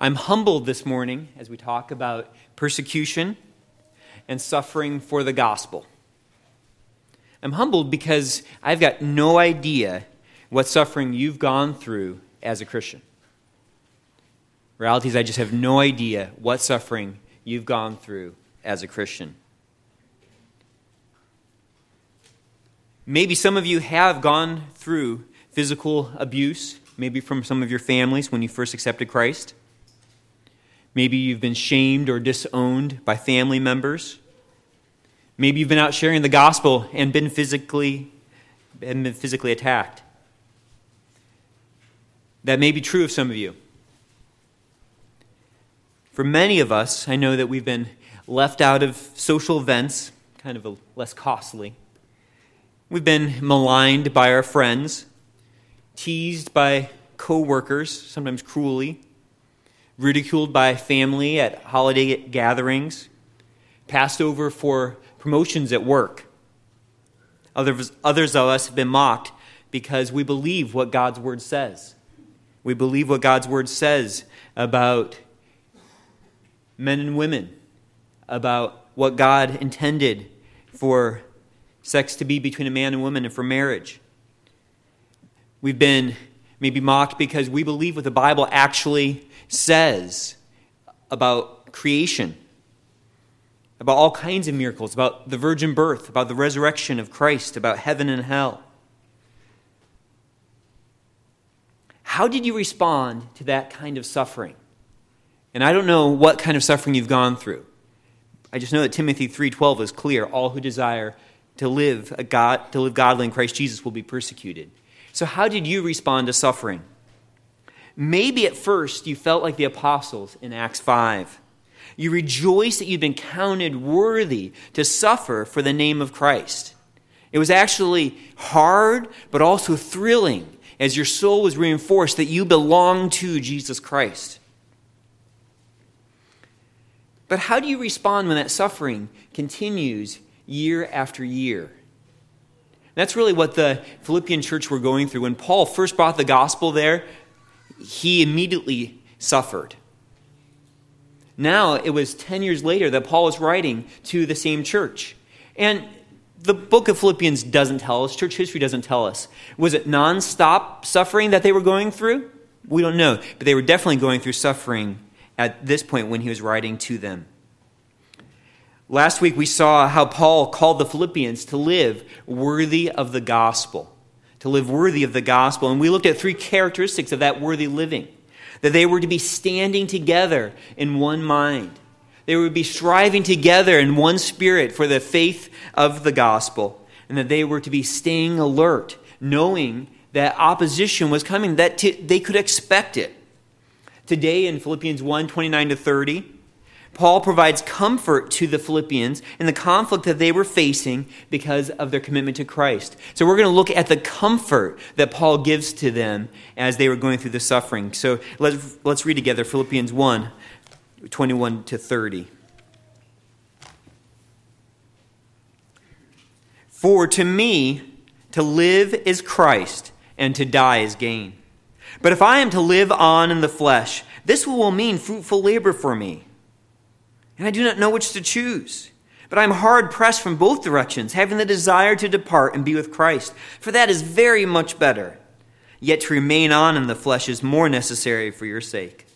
I'm humbled this morning as we talk about persecution and suffering for the gospel. I'm humbled because I've got no idea what suffering you've gone through as a Christian. Reality is, I just have no idea what suffering you've gone through as a Christian. Maybe some of you have gone through physical abuse, maybe from some of your families when you first accepted Christ. Maybe you've been shamed or disowned by family members. Maybe you've been out sharing the gospel and been physically, and been physically attacked. That may be true of some of you. For many of us, I know that we've been left out of social events, kind of a, less costly. We've been maligned by our friends, teased by coworkers, sometimes cruelly, ridiculed by family at holiday gatherings, passed over for promotions at work. Others, others of us have been mocked because we believe what God's word says. We believe what God's word says about men and women, about what God intended for sex to be between a man and woman and for marriage. We've been maybe mocked because we believe what the Bible actually says about creation, about all kinds of miracles, about the virgin birth, about the resurrection of Christ, about heaven and hell. How did you respond to that kind of suffering? And I don't know what kind of suffering you've gone through. I just know that Timothy 3:12 is clear. All who desire to live a God to live godly in Christ Jesus will be persecuted. So how did you respond to suffering? Maybe at first you felt like the apostles in Acts 5. You rejoice that you've been counted worthy to suffer for the name of Christ. It was actually hard, but also thrilling as your soul was reinforced that you belong to Jesus Christ. But how do you respond when that suffering continues year after year? That's really what the Philippian church were going through. When Paul first brought the gospel there, he immediately suffered. Now it was 10 years later that Paul was writing to the same church. And the book of Philippians doesn't tell us, church history doesn't tell us. Was it nonstop suffering that they were going through? We don't know. But they were definitely going through suffering at this point when he was writing to them. Last week we saw how Paul called the Philippians to live worthy of the gospel. To live worthy of the gospel. And we looked at three characteristics of that worthy living that they were to be standing together in one mind they would be striving together in one spirit for the faith of the gospel, and that they were to be staying alert, knowing that opposition was coming, that t- they could expect it. Today in Philippians 1 29 to 30, Paul provides comfort to the Philippians in the conflict that they were facing because of their commitment to Christ. So we're going to look at the comfort that Paul gives to them as they were going through the suffering. So let's, let's read together Philippians 1 21 to 30. For to me, to live is Christ, and to die is gain. But if I am to live on in the flesh, this will mean fruitful labor for me. And I do not know which to choose. But I am hard pressed from both directions, having the desire to depart and be with Christ, for that is very much better. Yet to remain on in the flesh is more necessary for your sake.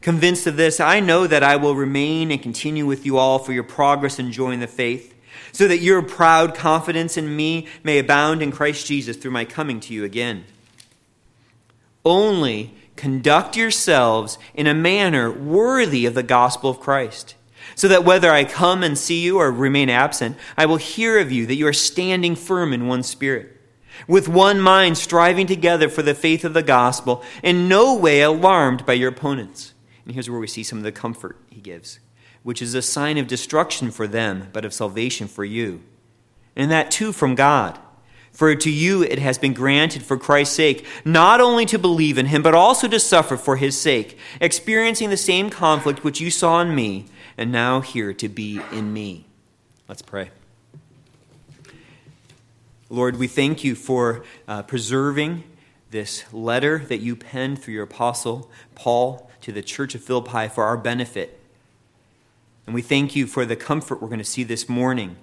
Convinced of this, I know that I will remain and continue with you all for your progress in joy in the faith, so that your proud confidence in me may abound in Christ Jesus through my coming to you again. Only conduct yourselves in a manner worthy of the gospel of Christ, so that whether I come and see you or remain absent, I will hear of you that you are standing firm in one spirit with one mind striving together for the faith of the gospel, in no way alarmed by your opponents. And here's where we see some of the comfort he gives, which is a sign of destruction for them, but of salvation for you. And that too from God. For to you it has been granted for Christ's sake, not only to believe in him, but also to suffer for his sake, experiencing the same conflict which you saw in me, and now hear to be in me. Let's pray. Lord, we thank you for uh, preserving this letter that you penned through your apostle Paul to the church of Philippi for our benefit. And we thank you for the comfort we're going to see this morning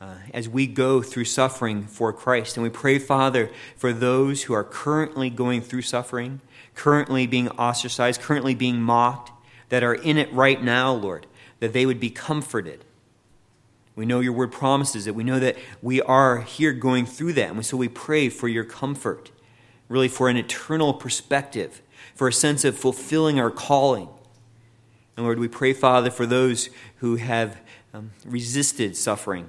uh, as we go through suffering for Christ. And we pray, Father, for those who are currently going through suffering, currently being ostracized, currently being mocked, that are in it right now, Lord, that they would be comforted. We know your word promises it. We know that we are here going through that. And so we pray for your comfort, really for an eternal perspective, for a sense of fulfilling our calling. And Lord, we pray, Father, for those who have um, resisted suffering,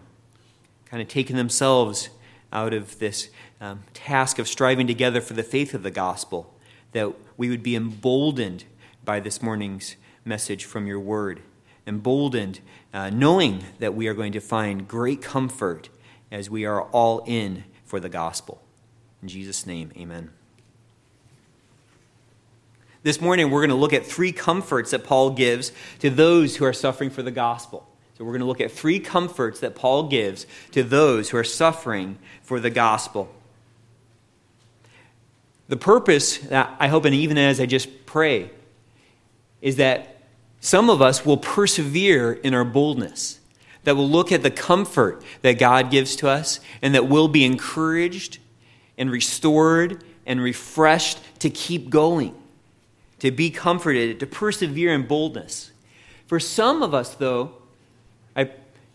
kind of taken themselves out of this um, task of striving together for the faith of the gospel, that we would be emboldened by this morning's message from your word, emboldened, uh, knowing that we are going to find great comfort as we are all in for the gospel. In Jesus' name, amen. This morning, we're going to look at three comforts that Paul gives to those who are suffering for the gospel. So, we're going to look at three comforts that Paul gives to those who are suffering for the gospel. The purpose, that I hope, and even as I just pray, is that some of us will persevere in our boldness, that will look at the comfort that God gives to us, and that will be encouraged and restored and refreshed to keep going, to be comforted, to persevere in boldness. For some of us, though, I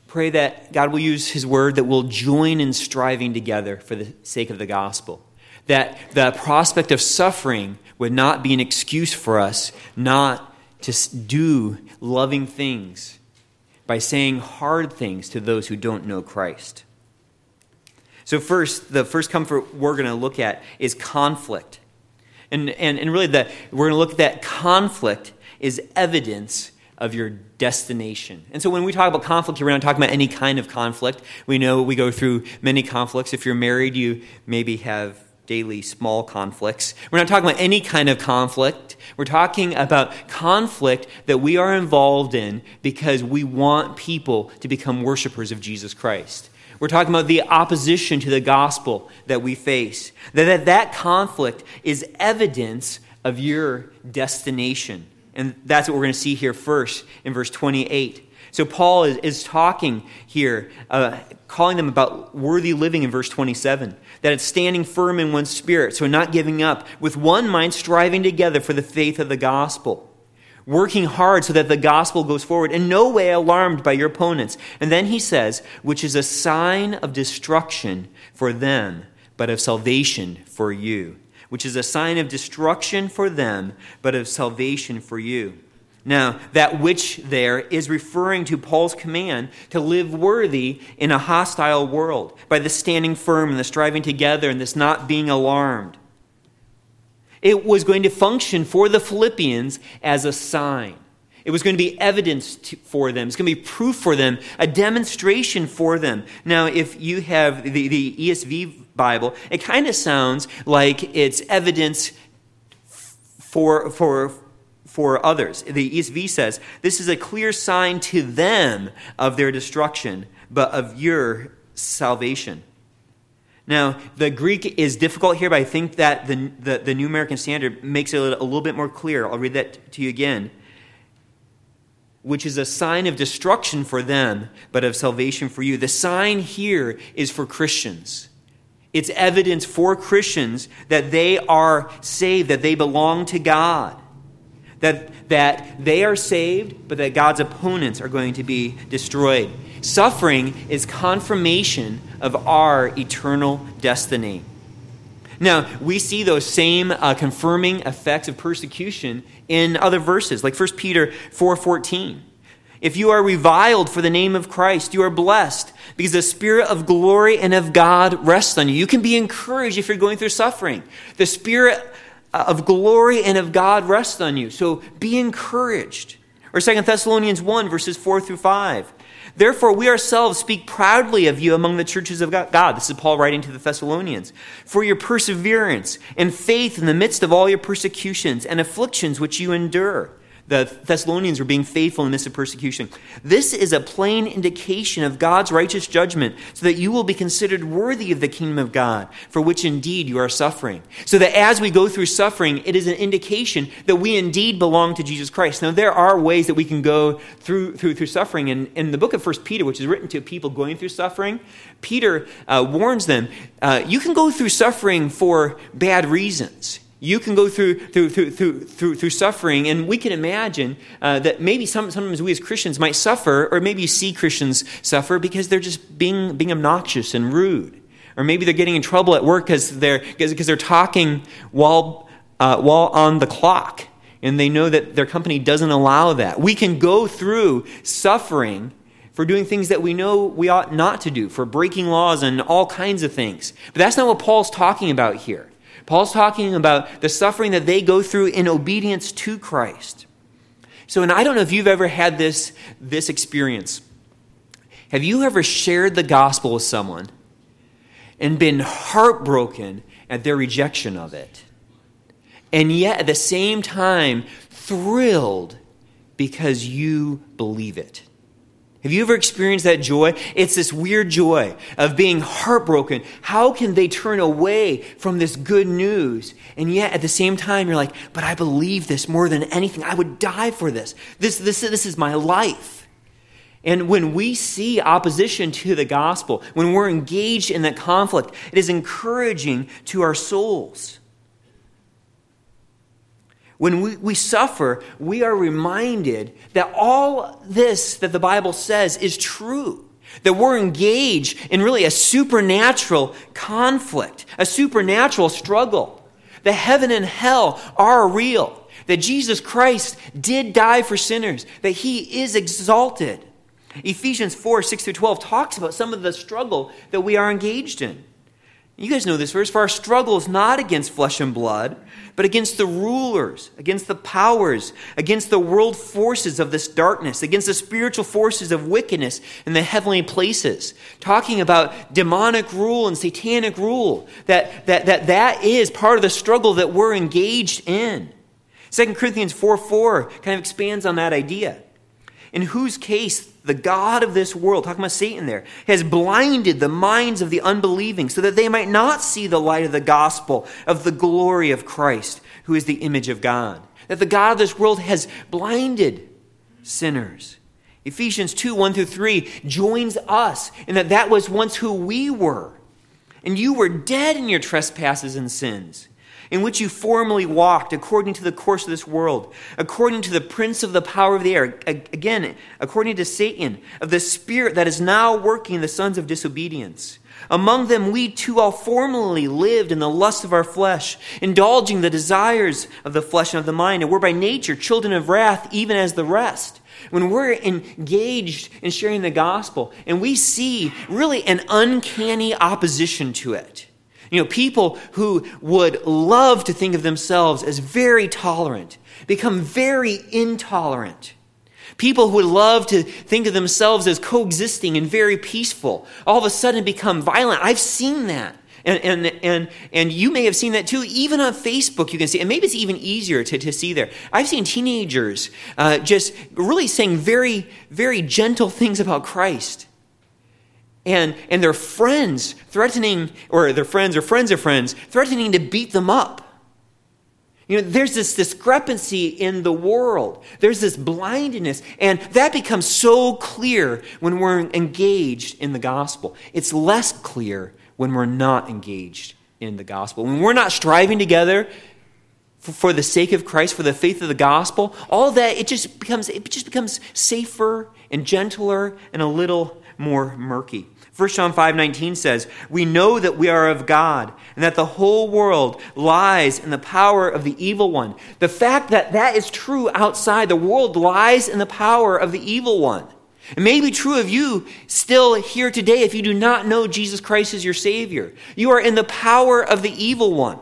pray that God will use His word that we'll join in striving together for the sake of the gospel. That the prospect of suffering would not be an excuse for us not to do loving things by saying hard things to those who don't know Christ. So, first, the first comfort we're going to look at is conflict. And, and, and really, the, we're going to look at that conflict is evidence of your destination. And so, when we talk about conflict, here, we're not talking about any kind of conflict. We know we go through many conflicts. If you're married, you maybe have daily small conflicts. We're not talking about any kind of conflict. We're talking about conflict that we are involved in because we want people to become worshipers of Jesus Christ. We're talking about the opposition to the gospel that we face. That that, that conflict is evidence of your destination. And that's what we're going to see here first in verse 28. So Paul is, is talking here, uh, calling them about worthy living in verse 27. That it's standing firm in one spirit, so not giving up, with one mind striving together for the faith of the gospel. Working hard so that the gospel goes forward, in no way alarmed by your opponents. And then he says, which is a sign of destruction for them, but of salvation for you. Which is a sign of destruction for them, but of salvation for you. Now, that which there is referring to Paul's command to live worthy in a hostile world by the standing firm and the striving together and this not being alarmed. It was going to function for the Philippians as a sign. It was going to be evidence to, for them. It's going to be proof for them, a demonstration for them. Now, if you have the, the ESV Bible, it kind of sounds like it's evidence for, for, for others. The ESV says, This is a clear sign to them of their destruction, but of your salvation. Now, the Greek is difficult here, but I think that the, the, the New American Standard makes it a little bit more clear. I'll read that to you again. Which is a sign of destruction for them, but of salvation for you. The sign here is for Christians. It's evidence for Christians that they are saved, that they belong to God that, that they are saved, but that God's opponents are going to be destroyed. Suffering is confirmation of our eternal destiny. Now, we see those same uh, confirming effects of persecution in other verses, like 1 Peter 4:14. If you are reviled for the name of Christ, you are blessed because the Spirit of glory and of God rests on you. You can be encouraged if you're going through suffering. The Spirit of glory and of God rest on you. So be encouraged. Or Second Thessalonians 1, verses 4 through 5. Therefore, we ourselves speak proudly of you among the churches of God. This is Paul writing to the Thessalonians. For your perseverance and faith in the midst of all your persecutions and afflictions which you endure the Thessalonians were being faithful in the midst of persecution. This is a plain indication of God's righteous judgment, so that you will be considered worthy of the kingdom of God, for which indeed you are suffering. So that as we go through suffering, it is an indication that we indeed belong to Jesus Christ. Now, there are ways that we can go through, through, through suffering. And in the book of First Peter, which is written to people going through suffering, Peter uh, warns them uh, you can go through suffering for bad reasons you can go through, through, through, through, through, through suffering, and we can imagine uh, that maybe some, sometimes we as Christians might suffer, or maybe you see Christians suffer because they're just being, being obnoxious and rude. Or maybe they're getting in trouble at work because they're, because they're talking while, uh, while on the clock, and they know that their company doesn't allow that. We can go through suffering for doing things that we know we ought not to do, for breaking laws and all kinds of things. But that's not what Paul's talking about here. Paul's talking about the suffering that they go through in obedience to Christ. So, and I don't know if you've ever had this, this experience. Have you ever shared the gospel with someone and been heartbroken at their rejection of it? And yet, at the same time, thrilled because you believe it? Have you ever experienced that joy? It's this weird joy of being heartbroken. How can they turn away from this good news? And yet at the same time, you're like, but I believe this more than anything. I would die for this. This, this, this is my life. And when we see opposition to the gospel, when we're engaged in that conflict, it is encouraging to our souls. When we, we suffer, we are reminded that all this that the Bible says is true. That we're engaged in really a supernatural conflict, a supernatural struggle. That heaven and hell are real. That Jesus Christ did die for sinners. That he is exalted. Ephesians 4 6 through 12 talks about some of the struggle that we are engaged in. You guys know this verse. For our struggle is not against flesh and blood, but against the rulers, against the powers, against the world forces of this darkness, against the spiritual forces of wickedness in the heavenly places. Talking about demonic rule and satanic rule. That that, that, that is part of the struggle that we're engaged in. 2 Corinthians 4 4 kind of expands on that idea. In whose case the God of this world, talking about Satan there, has blinded the minds of the unbelieving so that they might not see the light of the gospel of the glory of Christ, who is the image of God. That the God of this world has blinded sinners. Ephesians 2 1 through 3 joins us in that that was once who we were. And you were dead in your trespasses and sins in which you formerly walked according to the course of this world, according to the prince of the power of the air, again, according to Satan, of the spirit that is now working in the sons of disobedience. Among them, we too all formerly lived in the lust of our flesh, indulging the desires of the flesh and of the mind, and were by nature children of wrath, even as the rest. When we're engaged in sharing the gospel and we see really an uncanny opposition to it, you know, people who would love to think of themselves as very tolerant become very intolerant. People who would love to think of themselves as coexisting and very peaceful all of a sudden become violent. I've seen that. And, and, and, and you may have seen that too. Even on Facebook, you can see, and maybe it's even easier to, to see there. I've seen teenagers uh, just really saying very, very gentle things about Christ and, and their friends threatening, or their friends or friends of friends, threatening to beat them up. You know, there's this discrepancy in the world. There's this blindness. And that becomes so clear when we're engaged in the gospel. It's less clear when we're not engaged in the gospel. When we're not striving together for, the sake of Christ, for the faith of the gospel, all that, it just becomes, it just becomes safer and gentler and a little more murky. 1 John 5:19 says, "We know that we are of God and that the whole world lies in the power of the evil one." The fact that that is true outside the world lies in the power of the evil one. It may be true of you still here today if you do not know Jesus Christ as your savior. You are in the power of the evil one.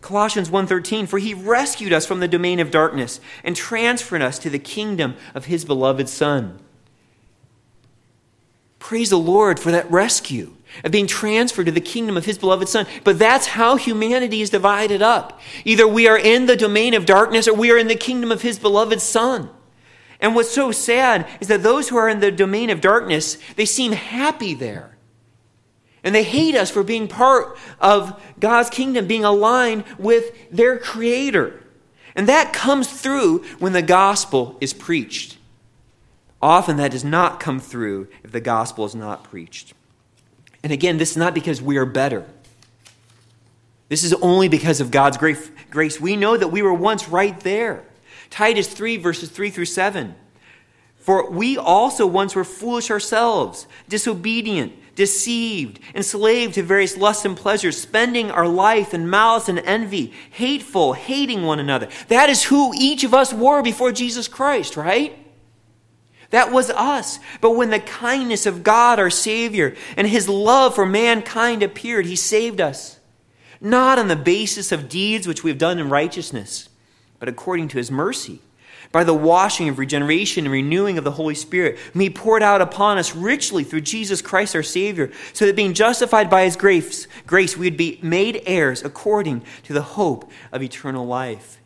Colossians 1:13 for he rescued us from the domain of darkness and transferred us to the kingdom of his beloved son. Praise the Lord for that rescue. of being transferred to the kingdom of his beloved Son. But that's how humanity is divided up. Either we are in the domain of darkness or we are in the kingdom of his beloved Son. And what's so sad is that those who are in the domain of darkness, they seem happy there. And they hate us for being part of God's kingdom, being aligned with their Creator. And that comes through when the gospel is preached. Often that does not come through if the gospel is not preached. And again, this is not because we are better. This is only because of God's grace. We know that we were once right there. Titus 3, verses 3 through 7. For we also once were foolish ourselves, disobedient, deceived, enslaved to various lusts and pleasures, spending our life in malice and envy, hateful, hating one another. That is who each of us were before Jesus Christ, right? That was us. But when the kindness of God, our Savior, and His love for mankind appeared, He saved us. Not on the basis of deeds which we have done in righteousness, but according to His mercy, by the washing of regeneration and renewing of the Holy Spirit, whom He poured out upon us richly through Jesus Christ our Savior, so that being justified by His grace, grace we would be made heirs according to the hope of eternal life.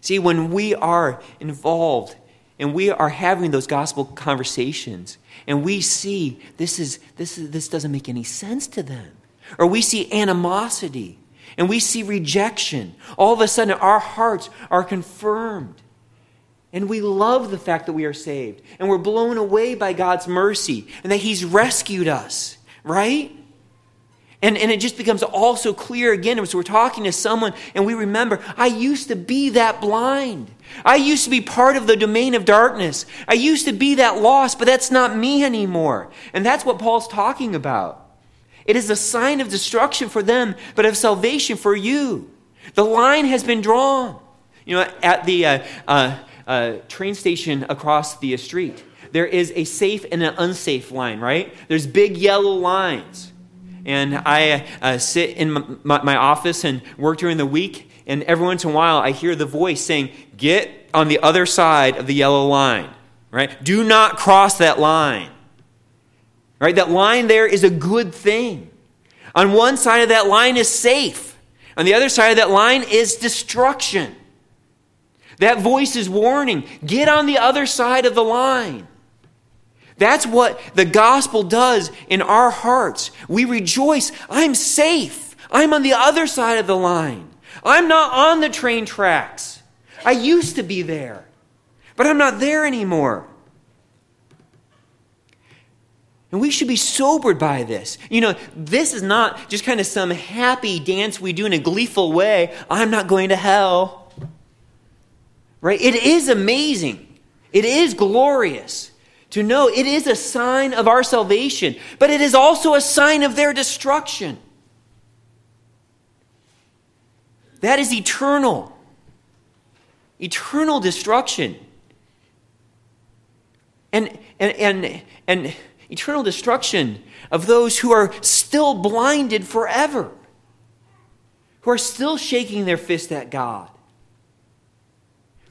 See, when we are involved and we are having those gospel conversations. And we see this is this is this doesn't make any sense to them. Or we see animosity. And we see rejection. All of a sudden our hearts are confirmed. And we love the fact that we are saved. And we're blown away by God's mercy and that he's rescued us. Right? And, and it just becomes all so clear again as we're talking to someone and we remember, I used to be that blind. I used to be part of the domain of darkness. I used to be that lost, but that's not me anymore. And that's what Paul's talking about. It is a sign of destruction for them, but of salvation for you. The line has been drawn. You know, at the uh, uh, uh, train station across the street, there is a safe and an unsafe line, right? There's big yellow lines. And I uh, sit in my, my, office and work during the week, and every once in a while I hear the voice saying, Get on the other side of the yellow line, right? Do not cross that line, right? That line there is a good thing. On one side of that line is safe, on the other side of that line is destruction. That voice is warning get on the other side of the line. That's what the gospel does in our hearts. We rejoice. I'm safe. I'm on the other side of the line. I'm not on the train tracks. I used to be there, but I'm not there anymore. And we should be sobered by this. You know, this is not just kind of some happy dance we do in a gleeful way. I'm not going to hell. Right? It is amazing. It is glorious to know it is a sign of our salvation, but it is also a sign of their destruction. That is eternal. Eternal destruction. And, and, and, and eternal destruction of those who are still blinded forever, who are still shaking their fist at God,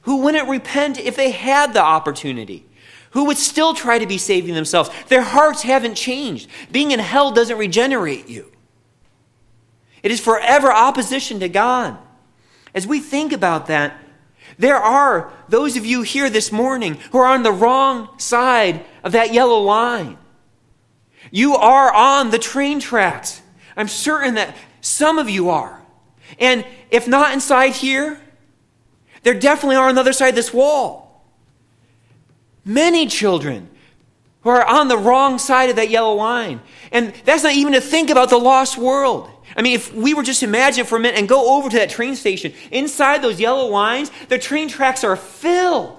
who wouldn't repent if they had the opportunity who would still try to be saving themselves. Their hearts haven't changed. Being in hell doesn't regenerate you, it is forever opposition to God. As we think about that, there are those of you here this morning who are on the wrong side of that yellow line. You are on the train tracks. I'm certain that some of you are. And if not inside here, there definitely are on the other side of this wall. Many children who are on the wrong side of that yellow line. And that's not even to think about the lost world. I mean, if we were just imagine for a minute and go over to that train station, inside those yellow lines, the train tracks are filled.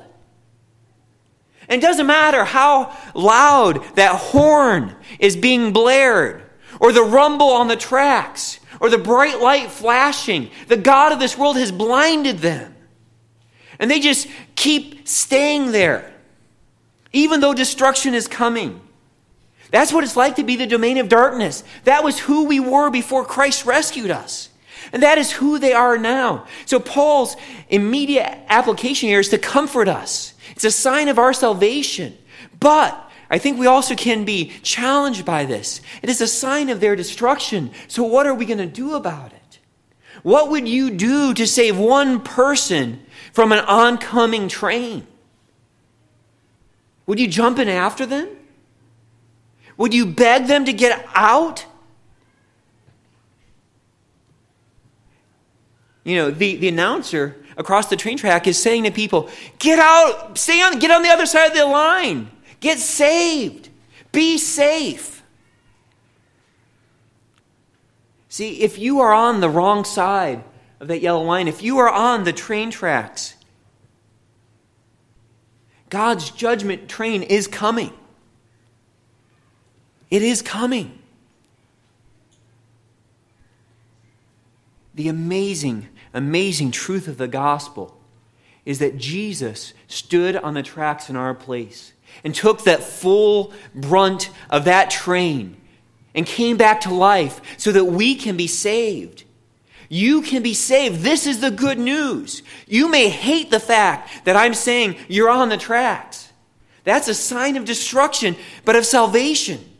And it doesn't matter how loud that horn is being blared, or the rumble on the tracks, or the bright light flashing. The God of this world has blinded them. And they just keep staying there even though destruction is coming. That's what it's like to be the domain of darkness. That was who we were before Christ rescued us. And that is who they are now. So Paul's immediate application here is to comfort us. It's a sign of our salvation. But I think we also can be challenged by this. It is a sign of their destruction. So, what are we going to do about it? What would you do to save one person from an oncoming train? Would you jump in after them? Would you beg them to get out? You know, the, the announcer across the train track is saying to people, get out, stay on, get on the other side of the line, get saved, be safe. See, if you are on the wrong side of that yellow line, if you are on the train tracks, God's judgment train is coming. It is coming. The amazing, amazing truth of the gospel is that Jesus stood on the tracks in our place and took that full brunt of that train and came back to life so that we can be saved. You can be saved. This is the good news. You may hate the fact that I'm saying you're on the tracks. That's a sign of destruction, but of salvation.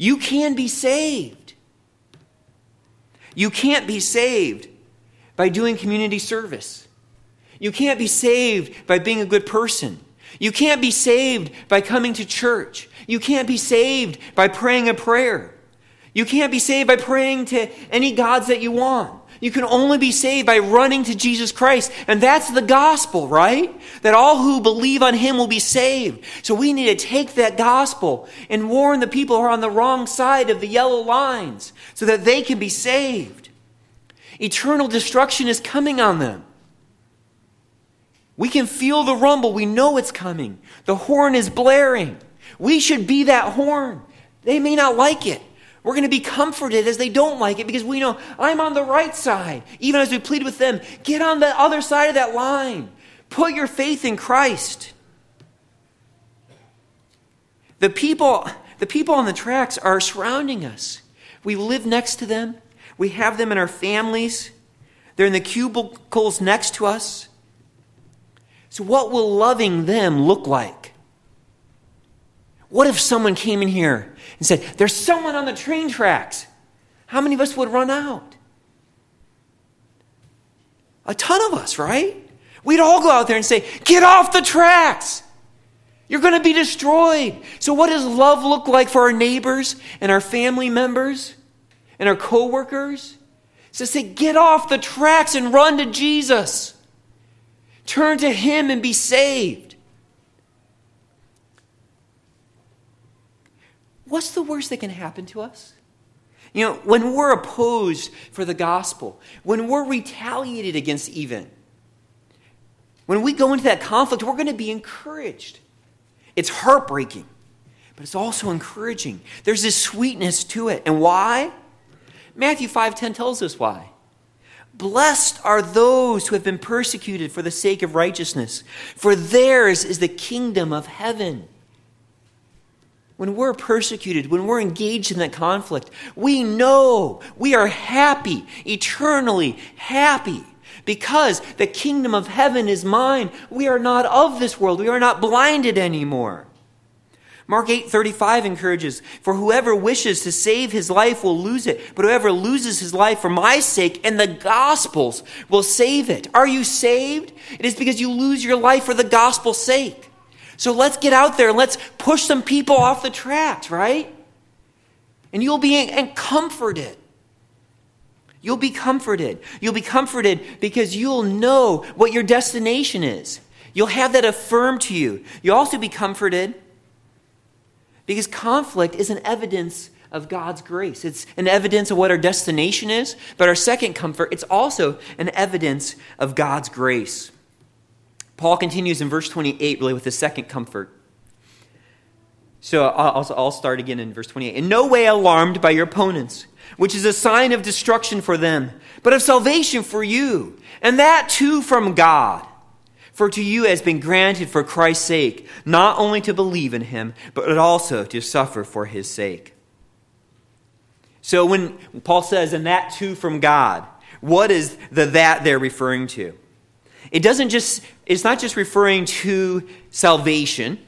You can be saved. You can't be saved by doing community service. You can't be saved by being a good person. You can't be saved by coming to church. You can't be saved by praying a prayer. You can't be saved by praying to any gods that you want. You can only be saved by running to Jesus Christ. And that's the gospel, right? That all who believe on him will be saved. So we need to take that gospel and warn the people who are on the wrong side of the yellow lines so that they can be saved. Eternal destruction is coming on them. We can feel the rumble. We know it's coming. The horn is blaring. We should be that horn. They may not like it. We're going to be comforted as they don't like it because we know I'm on the right side. Even as we plead with them, get on the other side of that line. Put your faith in Christ. The people, the people on the tracks are surrounding us. We live next to them. We have them in our families. They're in the cubicles next to us. So, what will loving them look like? What if someone came in here and said, There's someone on the train tracks? How many of us would run out? A ton of us, right? We'd all go out there and say, Get off the tracks! You're going to be destroyed. So, what does love look like for our neighbors and our family members and our coworkers? So say, Get off the tracks and run to Jesus. Turn to Him and be saved. What's the worst that can happen to us? You know, when we're opposed for the gospel, when we're retaliated against, even, when we go into that conflict, we're going to be encouraged. It's heartbreaking, but it's also encouraging. There's this sweetness to it. And why? Matthew 5:10 tells us why. Blessed are those who have been persecuted for the sake of righteousness, for theirs is the kingdom of heaven when we're persecuted, when we're engaged in that conflict, we know we are happy, eternally happy, because the kingdom of heaven is mine. We are not of this world. We are not blinded anymore. Mark 8:35 encourages, "For whoever wishes to save his life will lose it, but whoever loses his life for my sake and the gospel's will save it." Are you saved? It is because you lose your life for the gospel's sake. So let's get out there and let's push some people off the tracks, right? And you'll be and comforted. You'll be comforted. You'll be comforted because you'll know what your destination is. You'll have that affirmed to you. You'll also be comforted because conflict is an evidence of God's grace. It's an evidence of what our destination is, but our second comfort, it's also an evidence of God's grace. Paul continues in verse 28 really with the second comfort. So I'll, I'll start again in verse 28. In no way alarmed by your opponents, which is a sign of destruction for them, but of salvation for you, and that too from God. For to you has been granted for Christ's sake, not only to believe in him, but also to suffer for his sake. So when Paul says, and that too from God, what is the that they're referring to? It doesn't just, it's not just referring to salvation.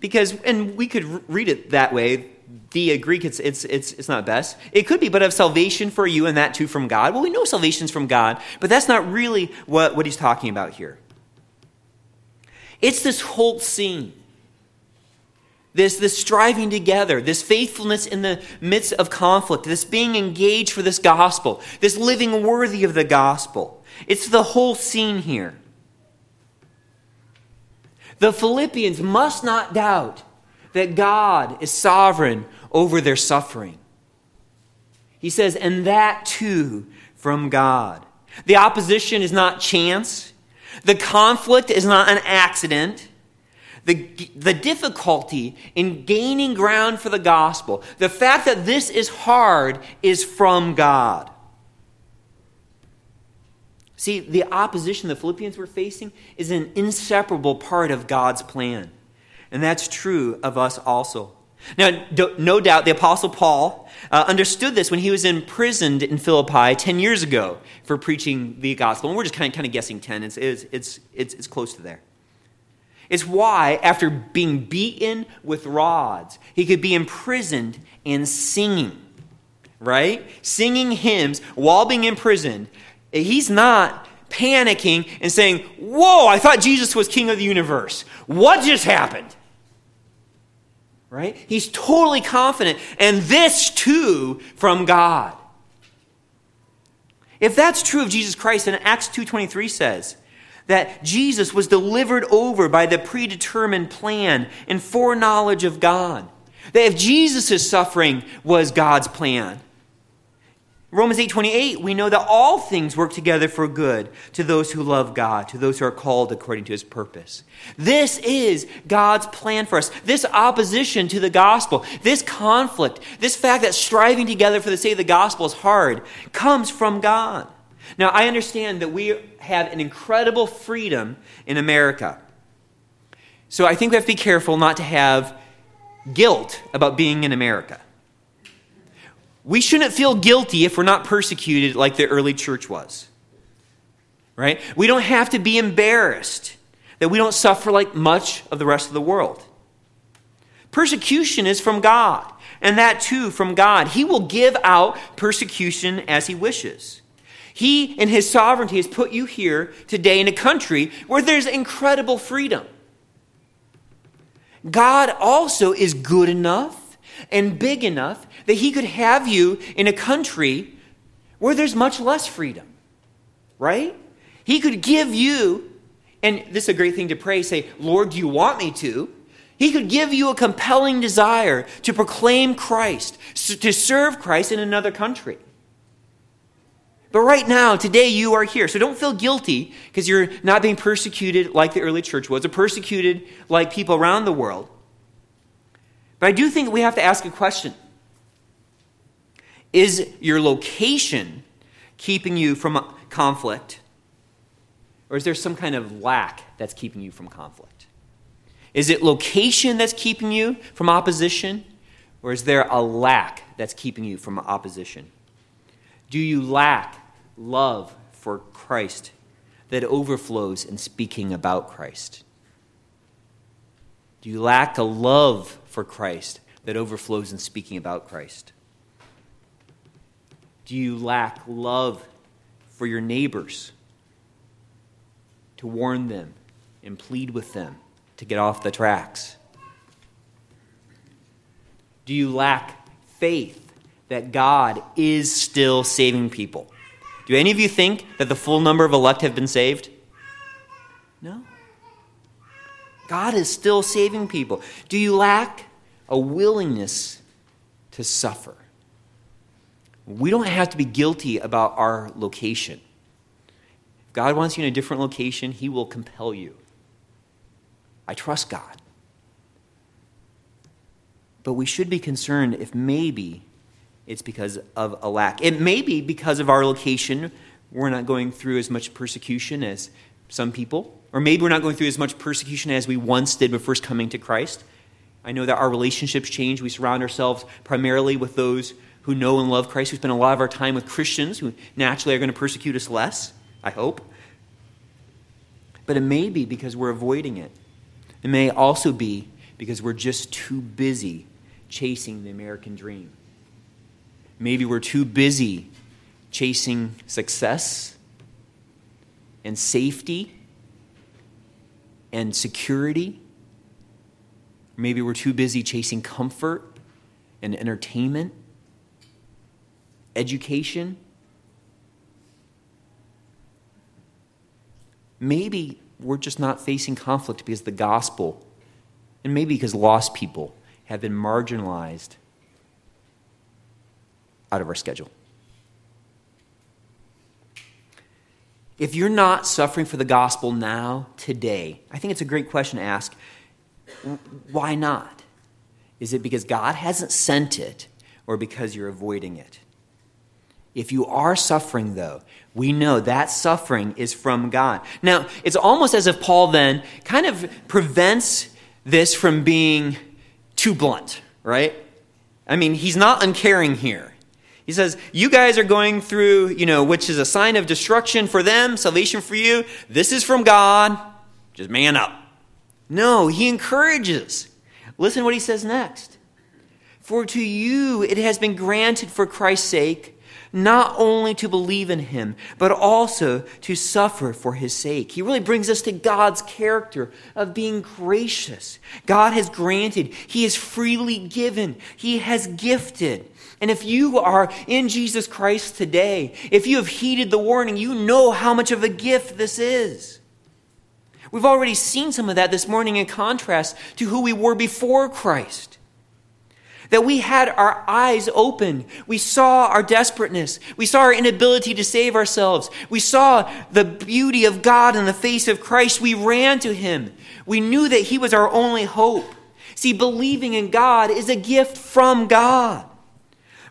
Because, and we could read it that way. The Greek, it's, it's, it's, it's not best. It could be, but of salvation for you and that too from God. Well, we know salvation's from God, but that's not really what, what he's talking about here. It's this whole scene. This, this striving together, this faithfulness in the midst of conflict, this being engaged for this gospel, this living worthy of the gospel. It's the whole scene here. The Philippians must not doubt that God is sovereign over their suffering. He says, and that too from God. The opposition is not chance. The conflict is not an accident. The, the difficulty in gaining ground for the gospel, the fact that this is hard, is from God. See, the opposition the Philippians were facing is an inseparable part of God's plan. And that's true of us also. Now, no doubt the Apostle Paul uh, understood this when he was imprisoned in Philippi 10 years ago for preaching the gospel. And we're just kind of, kind of guessing 10. It's, it's, it's, it's close to there. It's why, after being beaten with rods, he could be imprisoned and singing, right? Singing hymns while being imprisoned. He's not panicking and saying, Whoa, I thought Jesus was king of the universe. What just happened? Right? He's totally confident, and this too from God. If that's true of Jesus Christ, then Acts 2.23 says, that Jesus was delivered over by the predetermined plan and foreknowledge of God. That if Jesus' suffering was God's plan, Romans 8:28 we know that all things work together for good to those who love God, to those who are called according to his purpose. This is God's plan for us. This opposition to the gospel, this conflict, this fact that striving together for the sake of the gospel is hard comes from God. Now, I understand that we have an incredible freedom in America. So I think we have to be careful not to have guilt about being in America. We shouldn't feel guilty if we're not persecuted like the early church was. Right? We don't have to be embarrassed that we don't suffer like much of the rest of the world. Persecution is from God, and that too from God. He will give out persecution as He wishes. He, in His sovereignty, has put you here today in a country where there's incredible freedom. God also is good enough and big enough that He could have you in a country where there's much less freedom, right? He could give you, and this is a great thing to pray say, Lord, do you want me to? He could give you a compelling desire to proclaim Christ, to serve Christ in another country. But right now, today, you are here. So don't feel guilty because you're not being persecuted like the early church was, or persecuted like people around the world. But I do think we have to ask a question Is your location keeping you from conflict? Or is there some kind of lack that's keeping you from conflict? Is it location that's keeping you from opposition? Or is there a lack that's keeping you from opposition? Do you lack love for Christ that overflows in speaking about Christ? Do you lack a love for Christ that overflows in speaking about Christ? Do you lack love for your neighbors to warn them and plead with them to get off the tracks? Do you lack faith that God is still saving people? Do any of you think that the full number of elect have been saved? No. God is still saving people. Do you lack a willingness to suffer? We don't have to be guilty about our location. If God wants you in a different location, He will compel you. I trust God. But we should be concerned if maybe it's because of a lack. It may be because of our location, we're not going through as much persecution as some people. Or maybe we're not going through as much persecution as we once did before coming to Christ. I know that our relationships change. We surround ourselves primarily with those who know and love Christ. We spend a lot of our time with Christians who naturally are going to persecute us less, I hope. But it may be because we're avoiding it. It may also be because we're just too busy chasing the American dream. Maybe we're too busy chasing success and safety and security. Maybe we're too busy chasing comfort and entertainment, education. Maybe we're just not facing conflict because the gospel, and maybe because lost people have been marginalized out of our schedule. If you're not suffering for the gospel now, today, I think it's a great question to ask. Why not? Is it because God hasn't sent it or because you're avoiding it? If you are suffering, though, we know that suffering is from God. Now, it's almost as if Paul then kind of prevents this from being too blunt, right? I mean, he's not uncaring here. He says, You guys are going through, you know, which is a sign of destruction for them, salvation for you. This is from God. Just man up. No, he encourages. Listen what he says next. For to you it has been granted for Christ's sake not only to believe in him, but also to suffer for his sake. He really brings us to God's character of being gracious. God has granted, he has freely given, he has gifted. And if you are in Jesus Christ today, if you have heeded the warning, you know how much of a gift this is. We've already seen some of that this morning in contrast to who we were before Christ that we had our eyes open. We saw our desperateness. We saw our inability to save ourselves. We saw the beauty of God in the face of Christ. We ran to him. We knew that he was our only hope. See, believing in God is a gift from God.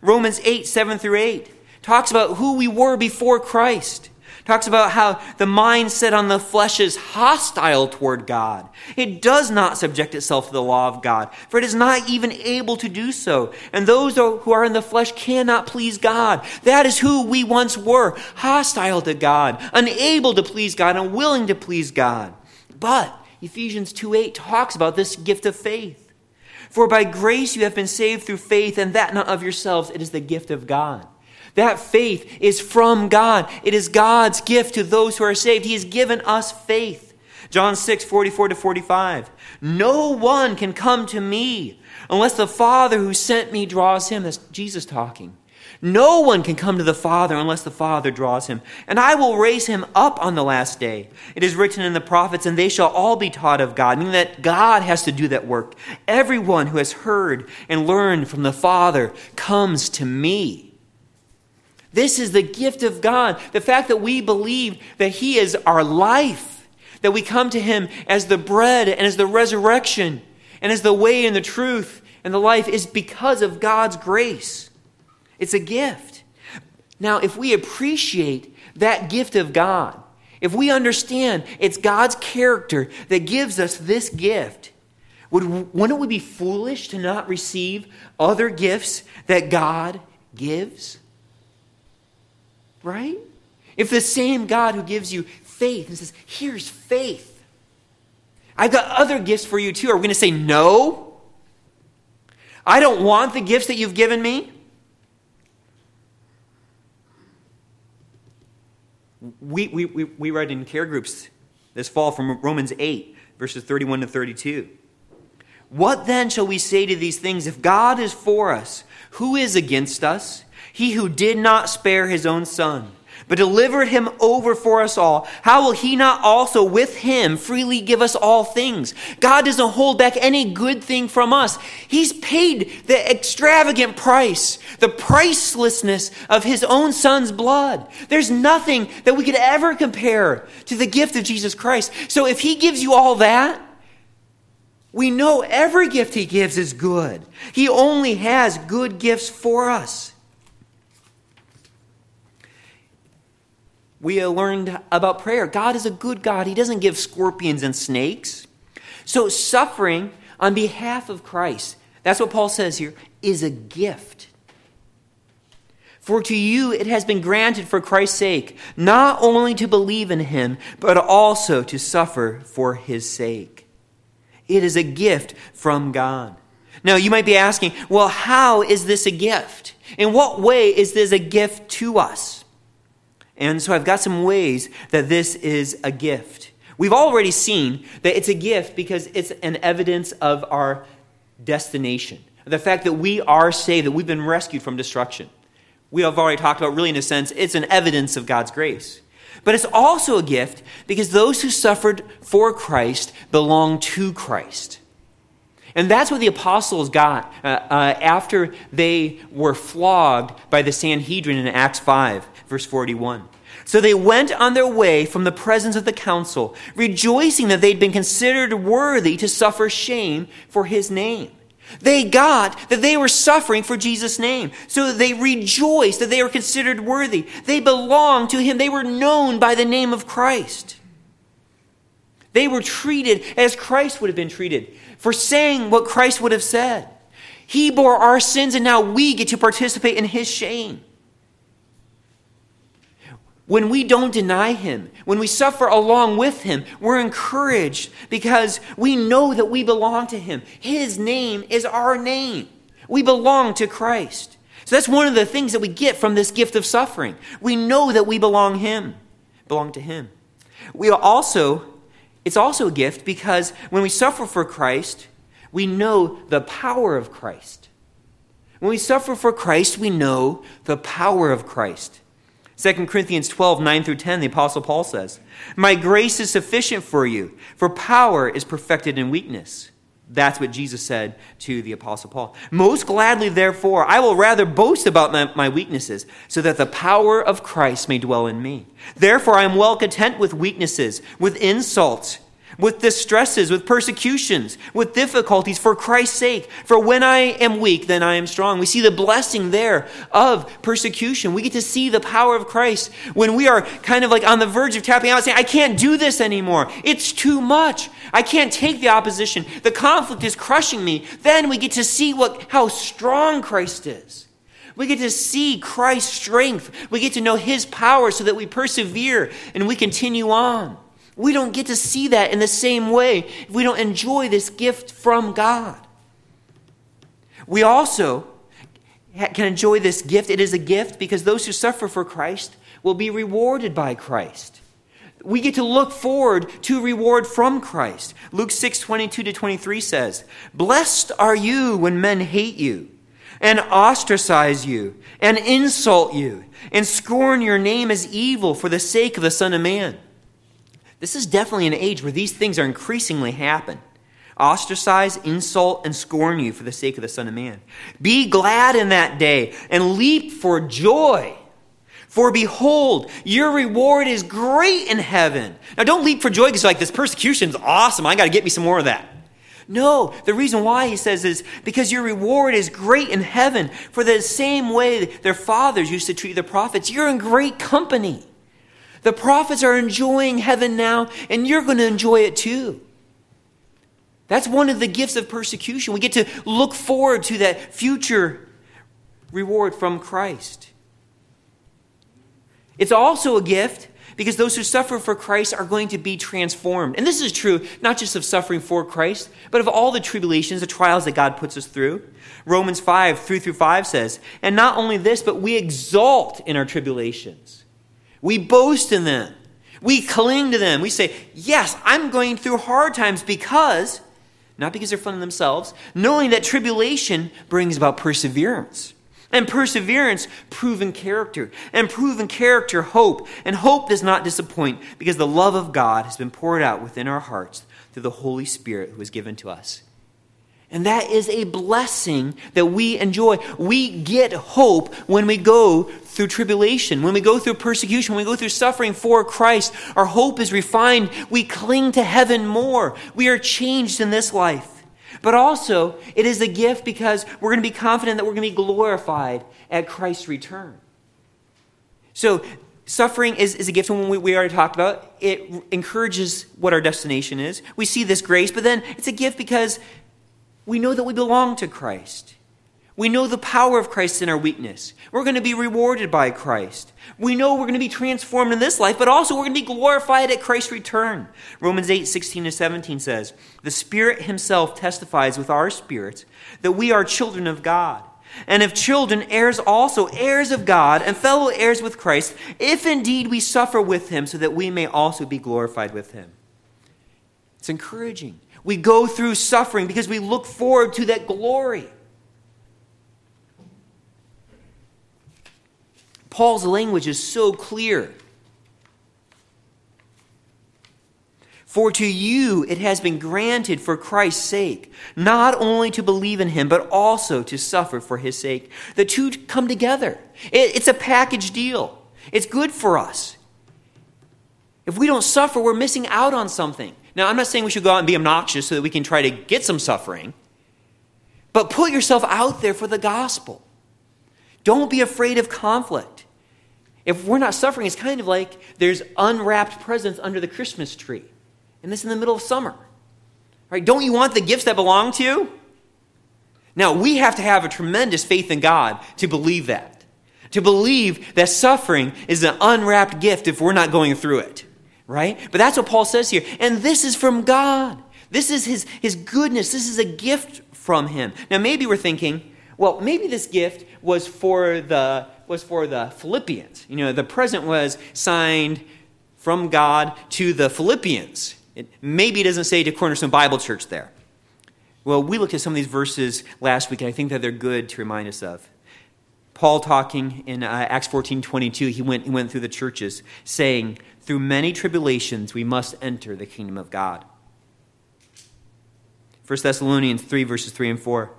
Romans 8, 7 through 8 talks about who we were before Christ talks about how the mindset on the flesh is hostile toward God. It does not subject itself to the law of God, for it is not even able to do so. And those who are in the flesh cannot please God. That is who we once were, hostile to God, unable to please God, unwilling to please God. But Ephesians 2 8 talks about this gift of faith. For by grace you have been saved through faith, and that not of yourselves, it is the gift of God. That faith is from God. It is God's gift to those who are saved. He has given us faith. John 6, 44 to 45. No one can come to me unless the Father who sent me draws him. That's Jesus talking. No one can come to the Father unless the Father draws him. And I will raise him up on the last day. It is written in the prophets, and they shall all be taught of God, meaning that God has to do that work. Everyone who has heard and learned from the Father comes to me. This is the gift of God. The fact that we believe that He is our life, that we come to Him as the bread and as the resurrection and as the way and the truth and the life is because of God's grace. It's a gift. Now, if we appreciate that gift of God, if we understand it's God's character that gives us this gift, would, wouldn't we be foolish to not receive other gifts that God gives? Right? If the same God who gives you faith and says, here's faith, I've got other gifts for you too, are we going to say no? I don't want the gifts that you've given me? We, we, we, we read in care groups this fall from Romans 8, verses 31 to 32. What then shall we say to these things? If God is for us, who is against us? He who did not spare his own son, but delivered him over for us all, how will he not also with him freely give us all things? God doesn't hold back any good thing from us. He's paid the extravagant price, the pricelessness of his own son's blood. There's nothing that we could ever compare to the gift of Jesus Christ. So if he gives you all that, we know every gift he gives is good. He only has good gifts for us. We uh, learned about prayer. God is a good God. He doesn't give scorpions and snakes. So, suffering on behalf of Christ, that's what Paul says here, is a gift. For to you it has been granted for Christ's sake, not only to believe in him, but also to suffer for his sake. It is a gift from God. Now, you might be asking, well, how is this a gift? In what way is this a gift to us? And so I've got some ways that this is a gift. We've already seen that it's a gift because it's an evidence of our destination. The fact that we are saved, that we've been rescued from destruction. We have already talked about, really, in a sense, it's an evidence of God's grace. But it's also a gift because those who suffered for Christ belong to Christ. And that's what the apostles got uh, uh, after they were flogged by the Sanhedrin in Acts 5, verse 41. So they went on their way from the presence of the council, rejoicing that they'd been considered worthy to suffer shame for his name. They got that they were suffering for Jesus' name. So they rejoiced that they were considered worthy. They belonged to him. They were known by the name of Christ. They were treated as Christ would have been treated for saying what Christ would have said. He bore our sins, and now we get to participate in his shame. When we don't deny him, when we suffer along with him, we're encouraged because we know that we belong to him. His name is our name. We belong to Christ. So that's one of the things that we get from this gift of suffering. We know that we belong him, belong to him. We also it's also a gift because when we suffer for Christ, we know the power of Christ. When we suffer for Christ, we know the power of Christ. 2 Corinthians 12, 9 through 10, the Apostle Paul says, My grace is sufficient for you, for power is perfected in weakness. That's what Jesus said to the Apostle Paul. Most gladly, therefore, I will rather boast about my, my, weaknesses, so that the power of Christ may dwell in me. Therefore, I am well content with weaknesses, with insults with distresses, with persecutions, with difficulties for Christ's sake. For when I am weak, then I am strong. We see the blessing there of persecution. We get to see the power of Christ when we are kind of like on the verge of tapping out, saying, I can't do this anymore. It's too much. I can't take the opposition. The conflict is crushing me. Then we get to see what, how strong Christ is. We get to see Christ's strength. We get to know his power so that we persevere and we continue on. We don't get to see that in the same way if we don't enjoy this gift from God. We also can enjoy this gift. It is a gift because those who suffer for Christ will be rewarded by Christ. We get to look forward to reward from Christ. Luke 6 22 to 23 says, Blessed are you when men hate you, and ostracize you, and insult you, and scorn your name as evil for the sake of the Son of Man. This is definitely an age where these things are increasingly happen. Ostracize, insult, and scorn you for the sake of the Son of Man. Be glad in that day and leap for joy. For behold, your reward is great in heaven. Now don't leap for joy because like this persecution is awesome. I got to get me some more of that. No, the reason why he says is because your reward is great in heaven. For the same way their fathers used to treat the prophets, you're in great company. The prophets are enjoying heaven now, and you're going to enjoy it too. That's one of the gifts of persecution. We get to look forward to that future reward from Christ. It's also a gift because those who suffer for Christ are going to be transformed. And this is true not just of suffering for Christ, but of all the tribulations, the trials that God puts us through. Romans 5, 3 through 5 says, And not only this, but we exalt in our tribulations we boast in them. We cling to them. We say, Yes, I'm going through hard times because, not because they're fun in themselves, knowing that tribulation brings about perseverance. And perseverance, proven character. And proven character, hope. And hope does not disappoint because the love of God has been poured out within our hearts through the Holy Spirit who is given to us. And that is a blessing that we enjoy. We get hope when we go through tribulation, when we go through persecution, when we go through suffering for Christ. Our hope is refined. We cling to heaven more. We are changed in this life. But also, it is a gift because we're going to be confident that we're going to be glorified at Christ's return. So, suffering is, is a gift, and we, we already talked about. It encourages what our destination is. We see this grace, but then it's a gift because we know that we belong to Christ. We know the power of Christ in our weakness. We're going to be rewarded by Christ. We know we're going to be transformed in this life, but also we're going to be glorified at Christ's return. Romans 8, 16 to 17 says, The Spirit Himself testifies with our spirits that we are children of God. And if children, heirs also, heirs of God, and fellow heirs with Christ, if indeed we suffer with Him, so that we may also be glorified with Him. It's encouraging. We go through suffering because we look forward to that glory. Paul's language is so clear. For to you it has been granted for Christ's sake, not only to believe in him, but also to suffer for his sake. The two come together. it's a package deal. It's good for us. If we don't suffer, we're missing out on something. Now, I'm not saying we should go out and be obnoxious so that we can try to get some suffering, but put yourself out there for the gospel. Don't be afraid of conflict. If we're not suffering, it's kind of like there's unwrapped presents under the Christmas tree, and this in the middle of summer. Right? Don't you want the gifts that belong to you? Now, we have to have a tremendous faith in God to believe that. To believe that suffering is an unwrapped gift if we're not going through it. Right? But that's what Paul says here. And this is from God. This is his, his goodness. This is a gift from him. Now, maybe we're thinking, well, maybe this gift was for the was for the Philippians. You know, the present was signed from God to the Philippians. It, maybe it doesn't say to Cornerstone Bible Church there. Well, we looked at some of these verses last week, and I think that they're good to remind us of. Paul talking in uh, Acts 14 22, he went, he went through the churches saying, Through many tribulations we must enter the kingdom of God. 1 Thessalonians 3, verses 3 and 4.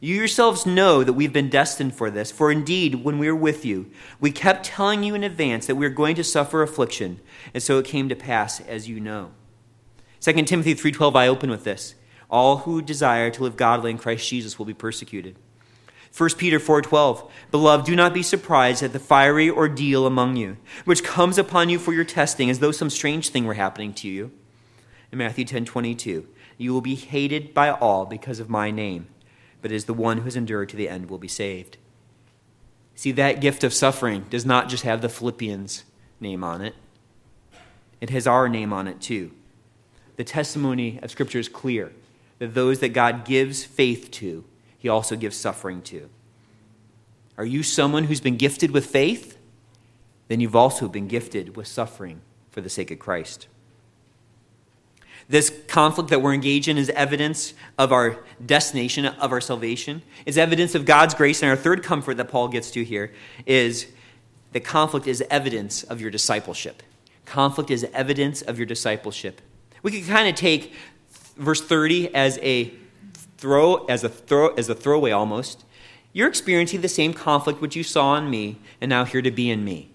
You yourselves know that we've been destined for this. For indeed, when we were with you, we kept telling you in advance that we were going to suffer affliction, and so it came to pass as you know. 2 Timothy 3:12 I open with this. All who desire to live godly in Christ Jesus will be persecuted. 1 Peter 4:12 Beloved, do not be surprised at the fiery ordeal among you, which comes upon you for your testing as though some strange thing were happening to you. In Matthew 10:22 You will be hated by all because of my name but is the one who has endured to the end will be saved. See, that gift of suffering does not just have the Philippians' name on it, it has our name on it too. The testimony of Scripture is clear that those that God gives faith to, He also gives suffering to. Are you someone who's been gifted with faith? Then you've also been gifted with suffering for the sake of Christ. This conflict that we're engaged in is evidence of our destination, of our salvation, is evidence of God's grace. And our third comfort that Paul gets to here is the conflict is evidence of your discipleship. Conflict is evidence of your discipleship. We could kind of take verse 30 as a throw, as a throw, as a throwaway almost. You're experiencing the same conflict which you saw in me, and now hear to be in me.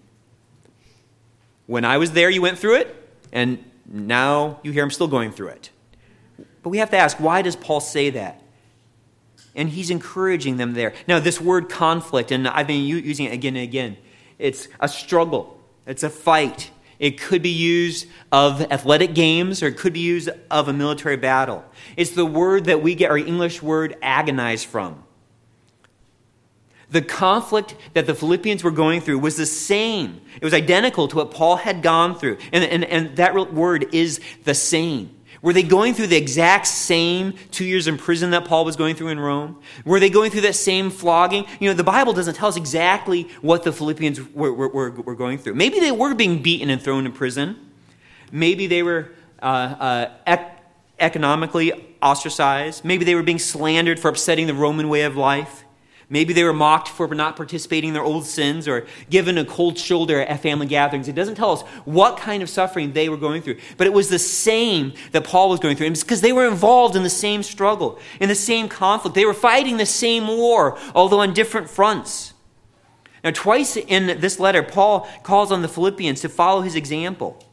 When I was there, you went through it, and now you hear I'm still going through it. But we have to ask, why does Paul say that? And he's encouraging them there. Now, this word conflict, and I've been using it again and again, it's a struggle, it's a fight. It could be used of athletic games or it could be used of a military battle. It's the word that we get our English word agonize from. The conflict that the Philippians were going through was the same. It was identical to what Paul had gone through. And, and, and that word is the same. Were they going through the exact same two years in prison that Paul was going through in Rome? Were they going through that same flogging? You know, the Bible doesn't tell us exactly what the Philippians were, were, were going through. Maybe they were being beaten and thrown in prison. Maybe they were uh, uh, ec- economically ostracized. Maybe they were being slandered for upsetting the Roman way of life. Maybe they were mocked for not participating in their old sins or given a cold shoulder at family gatherings. It doesn't tell us what kind of suffering they were going through. But it was the same that Paul was going through. And because they were involved in the same struggle, in the same conflict. They were fighting the same war, although on different fronts. Now, twice in this letter, Paul calls on the Philippians to follow his example.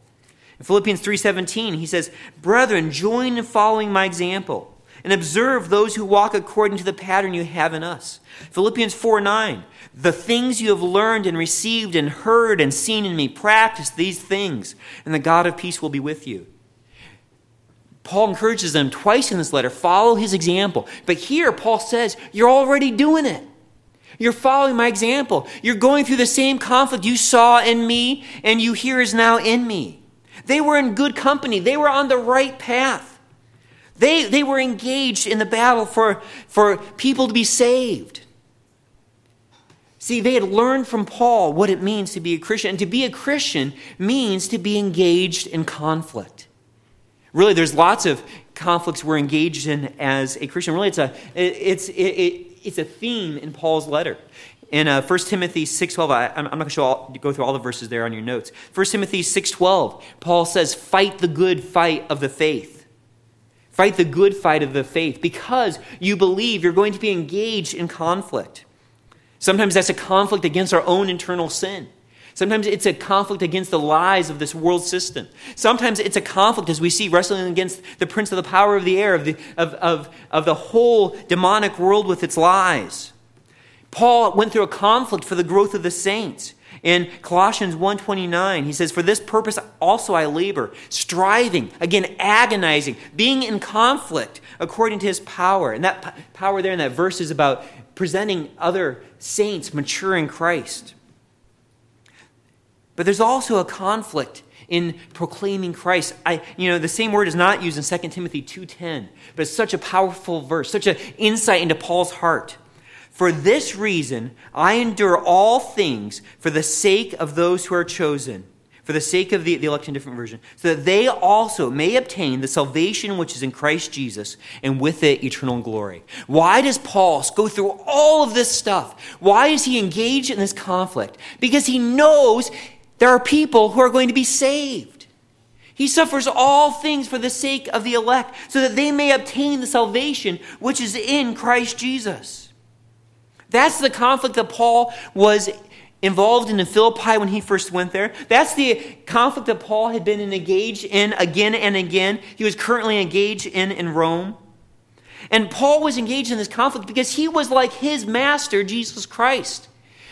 In Philippians 3:17, he says, "Brethren, join in following my example." And observe those who walk according to the pattern you have in us. Philippians 4 9. The things you have learned and received and heard and seen in me, practice these things, and the God of peace will be with you. Paul encourages them twice in this letter follow his example. But here, Paul says, You're already doing it. You're following my example. You're going through the same conflict you saw in me and you hear is now in me. They were in good company, they were on the right path. They, they were engaged in the battle for, for people to be saved. See, they had learned from Paul what it means to be a Christian. And to be a Christian means to be engaged in conflict. Really, there's lots of conflicts we're engaged in as a Christian. Really, it's a, it's, it, it, it's a theme in Paul's letter. In uh, 1 Timothy 6.12, I, I'm not going to go through all the verses there on your notes. 1 Timothy 6.12, Paul says, fight the good fight of the faith. Fight the good fight of the faith because you believe you're going to be engaged in conflict. Sometimes that's a conflict against our own internal sin. Sometimes it's a conflict against the lies of this world system. Sometimes it's a conflict, as we see, wrestling against the prince of the power of the air, of the, of, of, of the whole demonic world with its lies. Paul went through a conflict for the growth of the saints. In Colossians 1:29, he says, "For this purpose also I labor, striving, again agonizing, being in conflict according to his power." And that p- power there in that verse is about presenting other saints mature in Christ. But there's also a conflict in proclaiming Christ. I, you know, the same word is not used in 2 Timothy 2.10, but it's such a powerful verse, such an insight into Paul's heart. For this reason, I endure all things for the sake of those who are chosen, for the sake of the, the elect in different version, so that they also may obtain the salvation which is in Christ Jesus, and with it eternal glory. Why does Paul go through all of this stuff? Why is he engaged in this conflict? Because he knows there are people who are going to be saved. He suffers all things for the sake of the elect, so that they may obtain the salvation which is in Christ Jesus. That's the conflict that Paul was involved in in Philippi when he first went there. That's the conflict that Paul had been engaged in again and again. He was currently engaged in in Rome. And Paul was engaged in this conflict because he was like his master, Jesus Christ.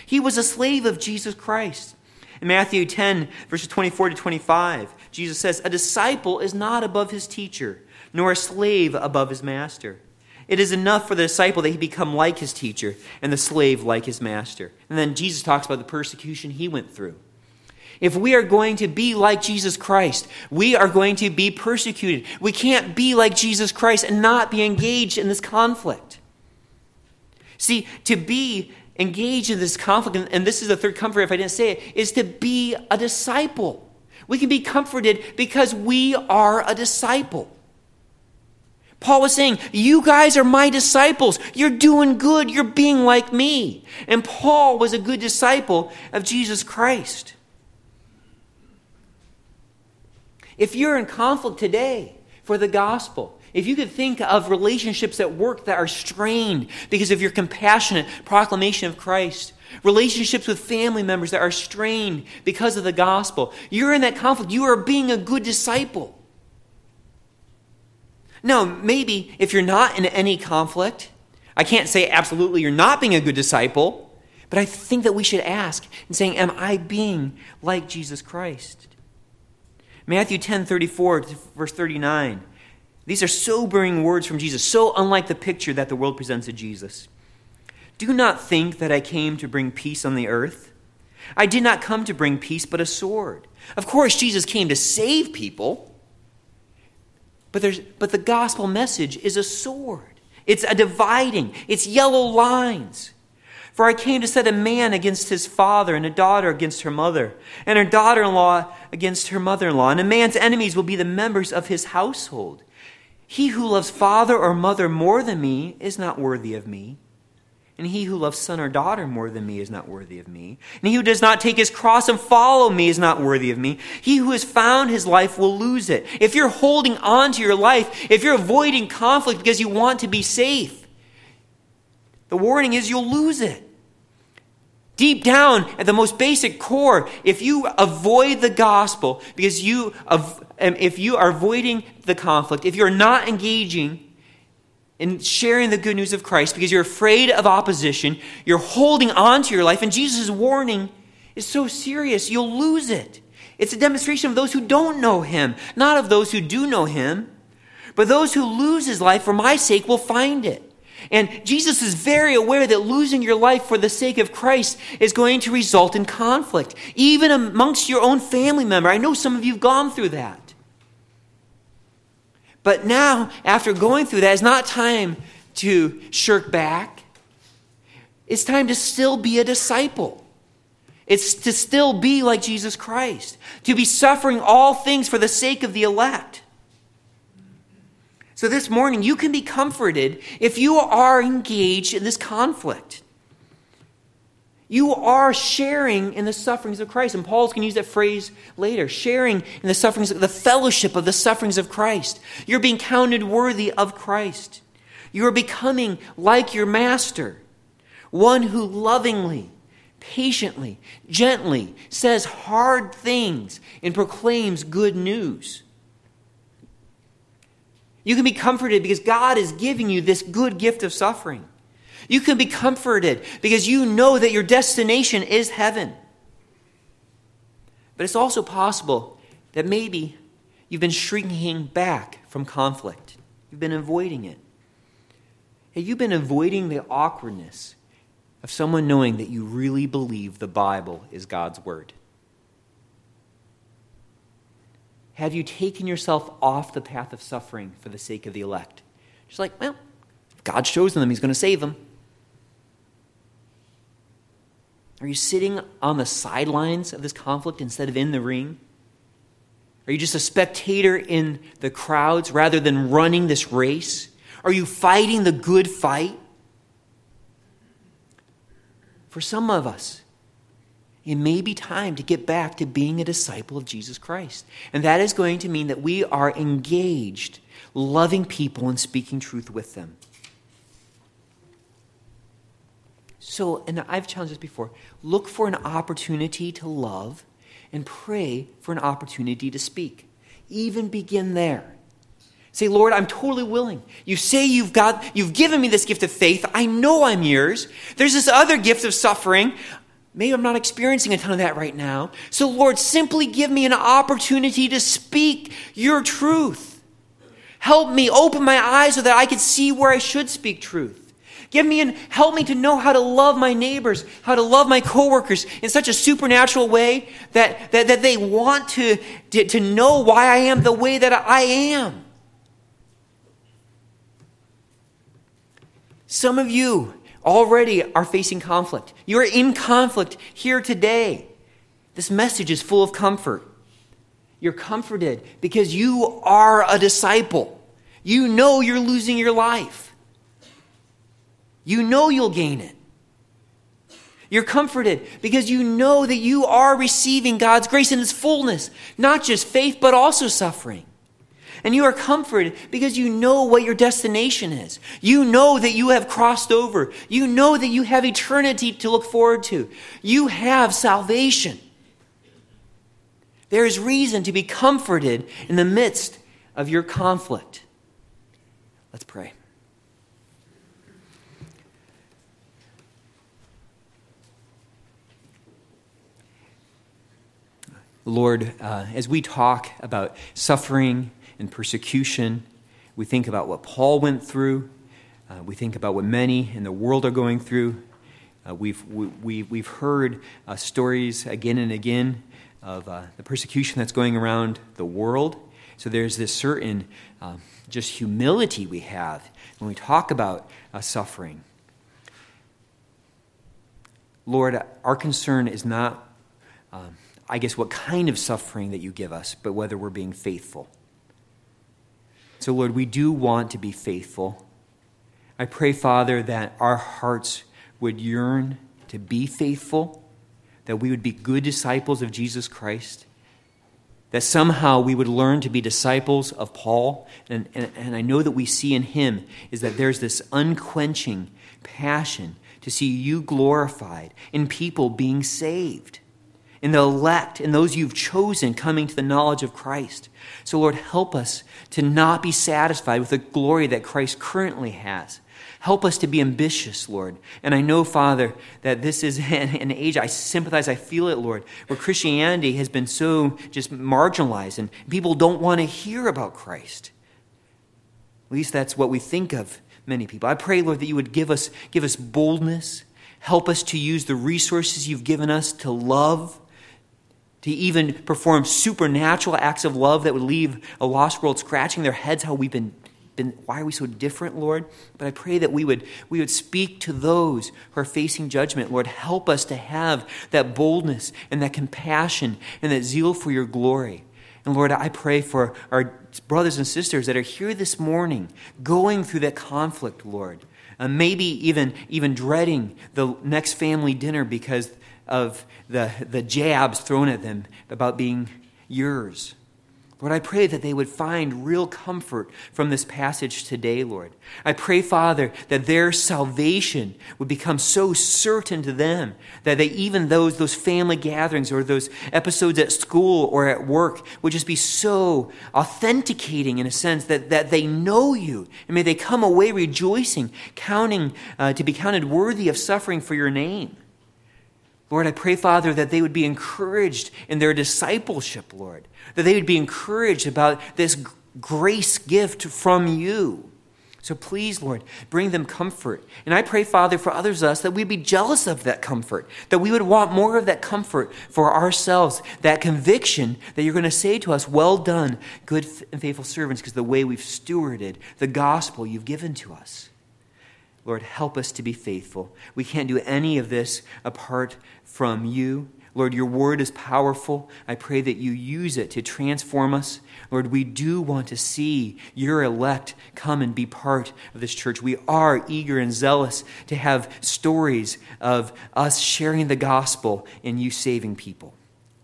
He was a slave of Jesus Christ. In Matthew 10, verses 24 to 25, Jesus says, A disciple is not above his teacher, nor a slave above his master. It is enough for the disciple that he become like his teacher, and the slave like his master. And then Jesus talks about the persecution he went through. If we are going to be like Jesus Christ, we are going to be persecuted. We can't be like Jesus Christ and not be engaged in this conflict. See, to be engaged in this conflict, and this is the third comfort, if I didn't say it, is to be a disciple. We can be comforted because we are a disciple. Paul was saying, You guys are my disciples. You're doing good. You're being like me. And Paul was a good disciple of Jesus Christ. If you're in conflict today for the gospel, if you could think of relationships at work that are strained because of your compassionate proclamation of Christ, relationships with family members that are strained because of the gospel, you're in that conflict. You are being a good disciple. Now, maybe if you're not in any conflict, I can't say absolutely you're not being a good disciple, but I think that we should ask and saying, Am I being like Jesus Christ? Matthew 10 34 verse 39. These are sobering words from Jesus, so unlike the picture that the world presents of Jesus. Do not think that I came to bring peace on the earth. I did not come to bring peace, but a sword. Of course, Jesus came to save people, but, there's, but the gospel message is a sword. It's a dividing, it's yellow lines. For I came to set a man against his father, and a daughter against her mother, and her daughter in law against her mother in law. And a man's enemies will be the members of his household. He who loves father or mother more than me is not worthy of me. And he who loves son or daughter more than me is not worthy of me. And he who does not take his cross and follow me is not worthy of me. He who has found his life will lose it. If you're holding on to your life, if you're avoiding conflict because you want to be safe, the warning is you'll lose it. Deep down, at the most basic core, if you avoid the gospel because you, um, if you are avoiding the conflict, if you're not engaging in sharing the good news of Christ because you're afraid of opposition, you're holding on to your life, and Jesus' warning is so serious, you'll lose it. It's a demonstration of those who don't know him, not of those who do know him. But those who lose his life for my sake will find it. And Jesus is very aware that losing your life for the sake of Christ is going to result in conflict, even amongst your own family member. I know some of you have gone through that. But now, after going through that, it's not time to shirk back. It's time to still be a disciple. It's to still be like Jesus Christ, to be suffering all things for the sake of the elect. So this morning, you can be comforted if you are engaged in this conflict. You are sharing in the sufferings of Christ. And Paul's going to use that phrase later sharing in the sufferings, the fellowship of the sufferings of Christ. You're being counted worthy of Christ. You are becoming like your master, one who lovingly, patiently, gently says hard things and proclaims good news. You can be comforted because God is giving you this good gift of suffering. You can be comforted because you know that your destination is heaven. But it's also possible that maybe you've been shrinking back from conflict, you've been avoiding it. Have you been avoiding the awkwardness of someone knowing that you really believe the Bible is God's Word? Have you taken yourself off the path of suffering for the sake of the elect? Just like, well, if God's chosen them, He's going to save them. Are you sitting on the sidelines of this conflict instead of in the ring? Are you just a spectator in the crowds rather than running this race? Are you fighting the good fight? For some of us, it may be time to get back to being a disciple of Jesus Christ. And that is going to mean that we are engaged, loving people and speaking truth with them. So, and I've challenged this before look for an opportunity to love and pray for an opportunity to speak. Even begin there. Say, Lord, I'm totally willing. You say you've got, you've given me this gift of faith. I know I'm yours. There's this other gift of suffering. Maybe I'm not experiencing a ton of that right now. So, Lord, simply give me an opportunity to speak your truth. Help me open my eyes so that I can see where I should speak truth. Give me and help me to know how to love my neighbors, how to love my coworkers in such a supernatural way that, that, that they want to, to, to know why I am the way that I am. Some of you already are facing conflict. You are in conflict here today. This message is full of comfort. You're comforted because you are a disciple. You know you're losing your life. You know you'll gain it. You're comforted because you know that you are receiving God's grace in its fullness, not just faith, but also suffering. And you are comforted because you know what your destination is. You know that you have crossed over. You know that you have eternity to look forward to. You have salvation. There is reason to be comforted in the midst of your conflict. Let's pray. Lord, uh, as we talk about suffering, and persecution. We think about what Paul went through. Uh, we think about what many in the world are going through. Uh, we've, we, we've heard uh, stories again and again of uh, the persecution that's going around the world. So there's this certain uh, just humility we have when we talk about suffering. Lord, our concern is not, um, I guess, what kind of suffering that you give us, but whether we're being faithful. So, Lord, we do want to be faithful. I pray, Father, that our hearts would yearn to be faithful, that we would be good disciples of Jesus Christ, that somehow we would learn to be disciples of Paul. And, and, and I know that we see in him is that there's this unquenching passion to see you glorified in people being saved in the elect, in those you've chosen coming to the knowledge of Christ. So, Lord, help us to not be satisfied with the glory that Christ currently has. Help us to be ambitious, Lord. And I know, Father, that this is an age, I sympathize, I feel it, Lord, where Christianity has been so just marginalized and people don't want to hear about Christ. At least that's what we think of many people. I pray, Lord, that you would give us, give us boldness, help us to use the resources you've given us to love, to even perform supernatural acts of love that would leave a lost world scratching their heads how we've been been, why are we so different, Lord? But I pray that we would, we would speak to those who are facing judgment. Lord, help us to have that boldness and that compassion and that zeal for your glory. And Lord, I pray for our brothers and sisters that are here this morning going through that conflict, Lord. Uh, maybe even, even dreading the next family dinner because of the, the jabs thrown at them about being yours. Lord, I pray that they would find real comfort from this passage today, Lord. I pray, Father, that their salvation would become so certain to them that they, even those, those family gatherings or those episodes at school or at work would just be so authenticating in a sense that, that they know you. And may they come away rejoicing, counting uh, to be counted worthy of suffering for your name. Lord, I pray, Father, that they would be encouraged in their discipleship, Lord, that they would be encouraged about this grace gift from you. So please, Lord, bring them comfort. And I pray, Father, for others of us that we'd be jealous of that comfort, that we would want more of that comfort for ourselves, that conviction that you're going to say to us, Well done, good and faithful servants, because the way we've stewarded the gospel you've given to us. Lord, help us to be faithful. We can't do any of this apart from you. Lord, your word is powerful. I pray that you use it to transform us. Lord, we do want to see your elect come and be part of this church. We are eager and zealous to have stories of us sharing the gospel and you saving people.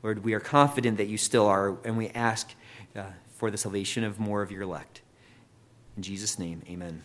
Lord, we are confident that you still are, and we ask uh, for the salvation of more of your elect. In Jesus' name, amen.